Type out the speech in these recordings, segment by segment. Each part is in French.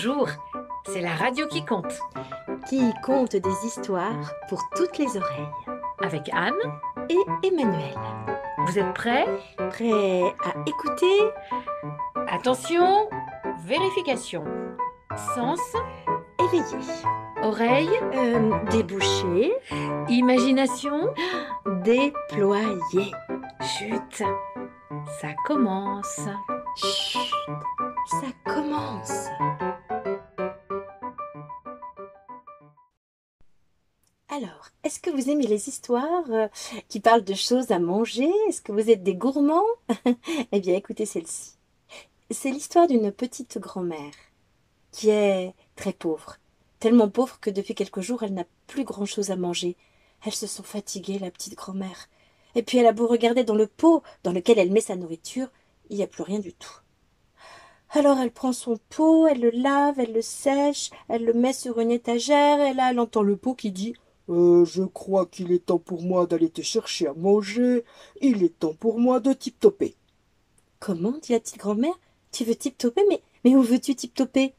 Bonjour, c'est la radio qui compte. Qui compte des histoires pour toutes les oreilles. Avec Anne Et Emmanuel. Vous êtes prêts? Prêt à écouter? Attention, vérification. Sens, Éveillé. oreille, Euh, déboucher. imagination. Déployer. Chut, ça commence. Chut, ça commence. Vous aimez les histoires euh, qui parlent de choses à manger? Est-ce que vous êtes des gourmands? Eh bien, écoutez celle-ci. C'est l'histoire d'une petite grand-mère qui est très pauvre. Tellement pauvre que depuis quelques jours, elle n'a plus grand-chose à manger. Elle se sent fatiguée, la petite grand-mère. Et puis elle a beau regarder dans le pot dans lequel elle met sa nourriture, il n'y a plus rien du tout. Alors elle prend son pot, elle le lave, elle le sèche, elle le met sur une étagère, et là elle entend le pot qui dit Euh, je crois qu'il est temps pour moi d'aller te chercher à manger. Il est temps pour moi de tip-toper. Comment dit la petite grand-mère? Tu veux tip-toper mais, mais où veux-tu tip-toper?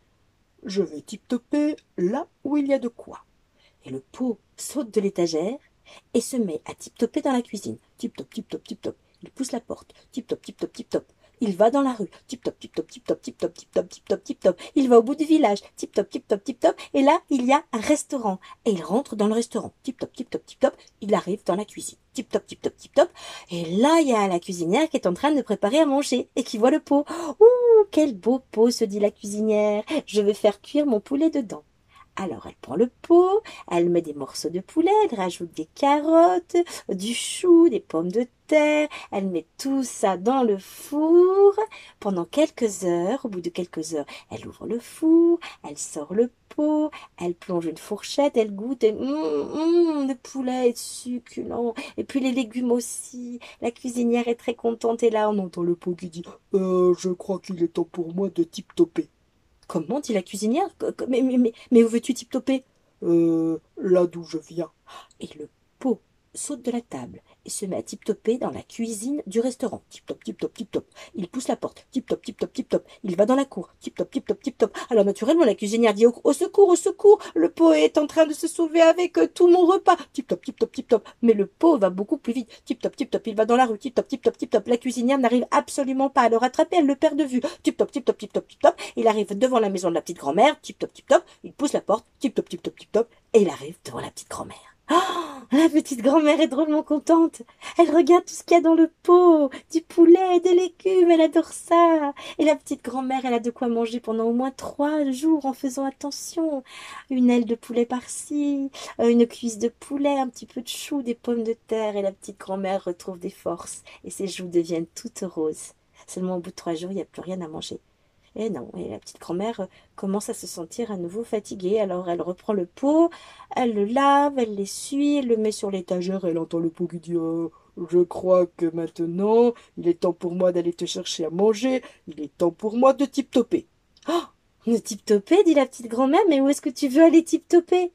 Je vais tip-toper là où il y a de quoi. Et le pot saute de l'étagère et se met à tip-toper dans la cuisine. Tip-top, tip-top, tip-top. Il pousse la porte. Tip-top, tip-top, tip-top. Il va dans la rue. Tip-top, tip-top, tip-top, tip-top, tip-top, tip-top, tip-top. Il va au bout du village. Tip-top, tip-top, tip-top. Et là, il y a un restaurant. Et il rentre dans le restaurant. Tip-top, tip-top, tip-top. Il arrive dans la cuisine. Tip-top, tip-top, tip-top. Et là, il y a la cuisinière qui est en train de préparer à manger et qui voit le pot. Ouh, quel beau pot, se dit la cuisinière. Je vais faire cuire mon poulet dedans. Alors elle prend le pot, elle met des morceaux de poulet, elle rajoute des carottes, du chou, des pommes de terre, elle met tout ça dans le four pendant quelques heures. Au bout de quelques heures, elle ouvre le four, elle sort le pot, elle plonge une fourchette, elle goûte et hum, hum, le poulet est succulent. Et puis les légumes aussi. La cuisinière est très contente et là on entend le pot qui dit Euh, je crois qu'il est temps pour moi de tip-toper. Comment dit la cuisinière? Mais, où veux-tu tip-toper Euh, là d'où je viens. Et le saute de la table et se met à tip-toper dans la cuisine du restaurant. Tip-top, tip-top, tip-top. Il pousse la porte. Tip-top, tip-top, tip-top. Il va dans la cour. Tip-top, tip-top, tip-top. Alors naturellement, la cuisinière dit au, secours, au secours. Le pot est en train de se sauver avec euh, tout mon repas. Tip-top, tip-top, tip-top. Mais le pot va beaucoup plus vite. Tip-top, tip-top. Il va dans la rue. Tip-top, tip-top, tip-top. La cuisinière n'arrive absolument pas à le rattraper. Elle le perd de vue. Tip-top, tip-top, tip-top, tip-top. Il arrive devant la maison de la petite grand-mère. Tip-top, tip-top. Il pousse la porte. Tip-top, tip-top, tip-top. Et il arrive devant la petite grand-mère. Oh, la petite grand-mère est drôlement contente. Elle regarde tout ce qu'il y a dans le pot, du poulet, des légumes, elle adore ça. Et la petite grand-mère, elle a de quoi manger pendant au moins trois jours en faisant attention. Une aile de poulet par-ci, euh, une cuisse de poulet, un petit peu de chou, des pommes de terre. Et la petite grand-mère retrouve des forces et ses joues deviennent toutes roses. Seulement au bout de trois jours, il n'y a plus rien à manger. Et non, et la petite grand-mère euh, commence à se sentir à nouveau fatiguée. Alors elle reprend le pot, elle le lave, elle l'essuie, elle le met sur l'étagère. Elle entend le pot qui dit je crois que maintenant il est temps pour moi d'aller te chercher à manger. Il est temps pour moi de tip-toper. Ne tip-toper, dit la petite grand-mère, mais où est-ce que tu veux aller tip-toper?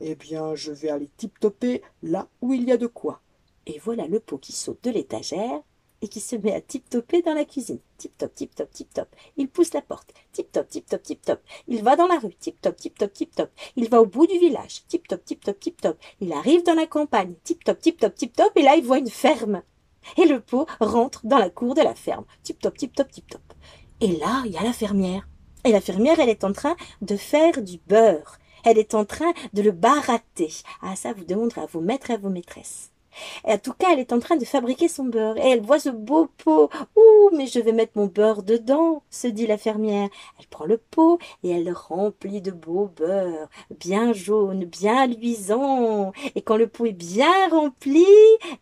Eh bien, je vais aller tip-toper là où il y a de quoi. Et voilà le pot qui saute de l'étagère et qui se met à tip-toper dans la cuisine. Tip-top, tip-top, tip-top. Il pousse la porte. Tip-top, tip-top, tip-top. Il va dans la rue. Tip-top, tip-top, tip-top. Il va au bout du village. Tip-top, tip-top, tip-top. Il arrive dans la campagne. Tip-top, tip-top, tip-top. Et là, il voit une ferme. Et le pot rentre dans la cour de la ferme. Tip-top, tip-top, tip-top. Et là, il y a la fermière. Et la fermière, elle est en train de faire du beurre. Elle est en train de le barater. Ah, ça, vous demanderez à vos maîtres et à vos maîtresses. Et en tout cas, elle est en train de fabriquer son beurre. Et elle voit ce beau pot. Ouh, mais je vais mettre mon beurre dedans, se dit la fermière. Elle prend le pot et elle le remplit de beau beurre, bien jaune, bien luisant. Et quand le pot est bien rempli,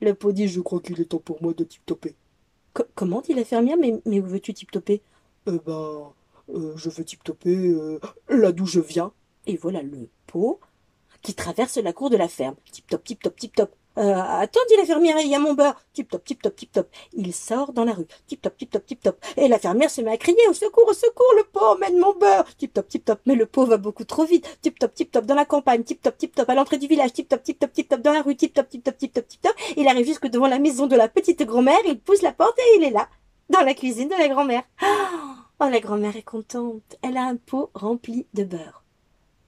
le pot dit Je crois qu'il est temps pour moi de tip-toper. Co- Comment dit la fermière Mais, mais où veux-tu tip-toper? Eh ben, euh, je veux tip-toper euh, là d'où je viens. Et voilà le pot qui traverse la cour de la ferme. Tip top, tip top, tip top. Euh, attends, dit la fermière, il y a mon beurre. Tip top, tip top, tip top. Il sort dans la rue. Tip top, tip top, tip top. Et la fermière se met à crier au secours, au secours, le pot emmène mon beurre. Tip top, tip top. Mais le pot va beaucoup trop vite. Tip top, tip top dans la campagne. Tip top, tip top à l'entrée du village. Tip top, tip top, tip top dans la rue. Tip top, tip top, tip top, tip top. Il arrive jusque devant la maison de la petite grand-mère. Il pousse la porte et il est là, dans la cuisine de la grand-mère. Ah Oh, la grand-mère est contente. Elle a un pot rempli de beurre.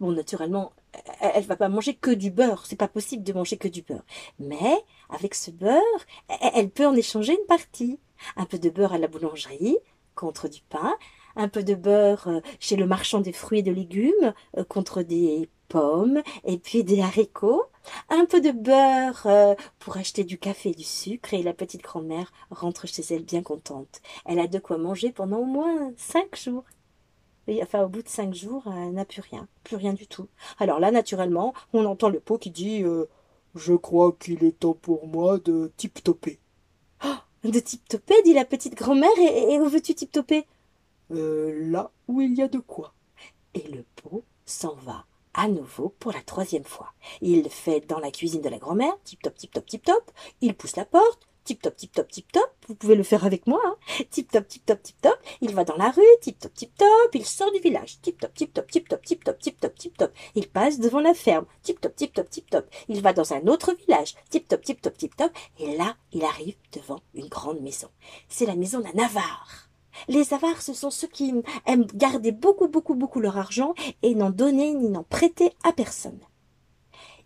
Bon, naturellement, elle, va pas manger que du beurre. C'est pas possible de manger que du beurre. Mais, avec ce beurre, elle, elle peut en échanger une partie. Un peu de beurre à la boulangerie, contre du pain. Un peu de beurre euh, chez le marchand des fruits et de légumes, euh, contre des pommes et puis des haricots. Un peu de beurre euh, pour acheter du café et du sucre. Et la petite grand-mère rentre chez elle bien contente. Elle a de quoi manger pendant au moins cinq jours. Et, enfin, au bout de cinq jours, elle n'a plus rien, plus rien du tout. Alors là, naturellement, on entend le pot qui dit euh, Je crois qu'il est temps pour moi de tip-toper. de tip-toper, dit la petite grand-mère. Et, et où veux-tu tip-toper? Euh, là où il y a de quoi. Et le pot s'en va à nouveau pour la troisième fois. Il fait dans la cuisine de la grand-mère, tip-top, tip-top, tip-top. Il pousse la porte, tip-top, tip-top, tip-top. Vous pouvez le faire avec moi, hein. Tip-top, tip-top, tip-top. Il va dans la rue, tip-top, tip-top. Il sort du village, tip-top, tip-top, tip-top, tip-top, tip-top, tip-top. Il passe devant la ferme, tip-top, tip-top, tip-top. Il va dans un autre village, tip-top, tip-top, tip-top. Et là, il arrive devant une grande maison. C'est la maison d'un avare. Les avares, ce sont ceux qui aiment garder beaucoup, beaucoup, beaucoup leur argent et n'en donner ni n'en prêter à personne.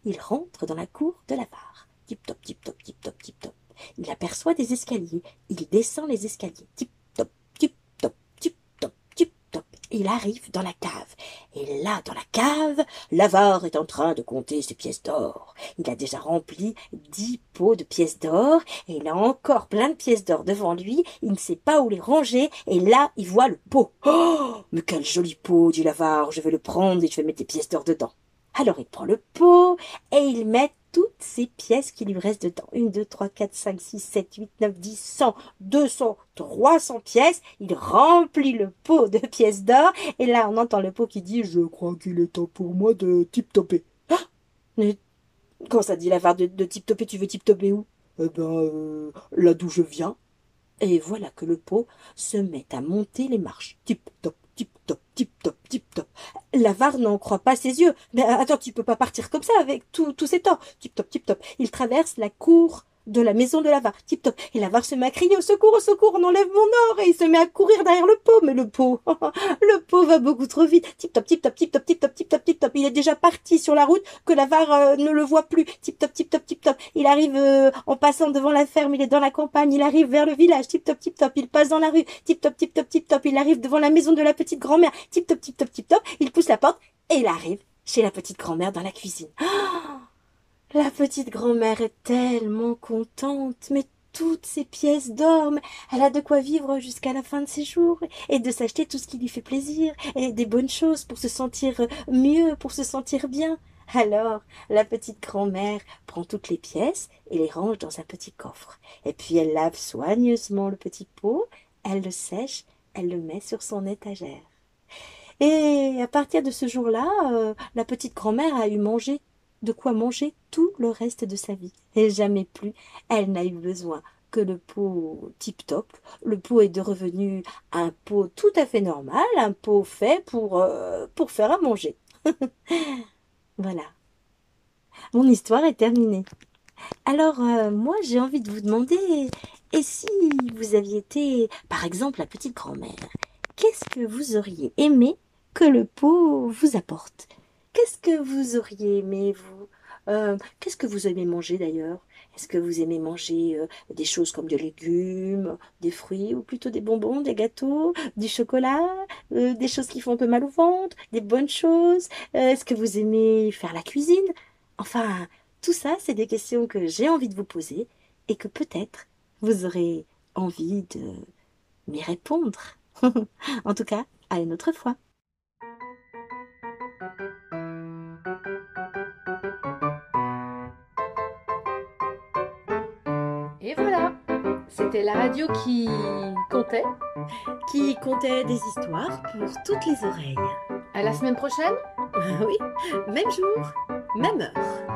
Il rentre dans la cour de l'avare. Tip top, tip top, tip top, tip top. Il aperçoit des escaliers. Il descend les escaliers. Tip top, tip top, tip top, tip top. Il arrive dans la cave. Et là, dans la cave, l'avare est en train de compter ses pièces d'or. Il a déjà rempli dix pots de pièces d'or, et il a encore plein de pièces d'or devant lui. Il ne sait pas où les ranger, et là, il voit le pot. Oh, mais quel joli pot, dit l'avare. Je vais le prendre et je vais mettre des pièces d'or dedans. Alors il prend le pot et il met toutes ces pièces qui lui restent dedans. Une, deux, trois, quatre, cinq, six, sept, huit, neuf, dix, cent, deux cents, trois cents pièces. Il remplit le pot de pièces d'or. Et là, on entend le pot qui dit Je crois qu'il est temps pour moi de tip-toper. Mais Comment ça dit l'avare de, de tip-toper? Tu veux tip-toper où? Eh ben, euh, là d'où je viens. Et voilà que le pot se met à monter les marches. Tip-top, tip-top, tip-top, tip-top. L'avare n'en croit pas ses yeux. Mais attends, tu peux pas partir comme ça avec tout- tous ces temps. Tip top, tip top. Il traverse la cour de la maison de l'avare. Tip top. Et l'avare se met à crier au secours, au secours, on enlève mon or. Et il se met à courir derrière le pot. Mais le pot, le pot va beaucoup trop vite. Tip top, tip top, tip top, tip top, tip top, tip top. Il est déjà parti sur la route que l'avare euh, ne le voit plus. Tip top, tip top, tip top. Il arrive euh, en passant devant la ferme. Il est dans la campagne. Il arrive vers le village. Tip top, tip top. Il passe dans la rue. Tip top, tip top, tip top. Il arrive devant la maison de la petite grand-mère. Tip top, tip top, tip top. Il pousse la porte et il arrive chez la petite grand-mère dans la cuisine. Ah la petite grand-mère est tellement contente, mais toutes ces pièces d'or, elle a de quoi vivre jusqu'à la fin de ses jours, et de s'acheter tout ce qui lui fait plaisir, et des bonnes choses pour se sentir mieux, pour se sentir bien. Alors, la petite grand-mère prend toutes les pièces et les range dans un petit coffre. Et puis elle lave soigneusement le petit pot, elle le sèche, elle le met sur son étagère. Et à partir de ce jour-là, euh, la petite grand-mère a eu mangé de quoi manger tout le reste de sa vie. Et jamais plus elle n'a eu besoin que le pot tip-top. Le pot est de revenu un pot tout à fait normal, un pot fait pour, euh, pour faire à manger. voilà. Mon histoire est terminée. Alors, euh, moi, j'ai envie de vous demander, et si vous aviez été, par exemple, la petite grand-mère, qu'est-ce que vous auriez aimé que le pot vous apporte? Qu'est-ce que vous auriez aimé, vous? Euh, Qu'est-ce que vous aimez manger d'ailleurs? Est-ce que vous aimez manger euh, des choses comme des légumes, des fruits, ou plutôt des bonbons, des gâteaux, du chocolat, euh, des choses qui font un peu mal au ventre, des bonnes choses? Euh, Est-ce que vous aimez faire la cuisine? Enfin, tout ça, c'est des questions que j'ai envie de vous poser et que peut-être vous aurez envie de m'y répondre. en tout cas, à une autre fois. C'était la radio qui comptait. Qui comptait des histoires pour toutes les oreilles. À la semaine prochaine oui, même jour, même heure.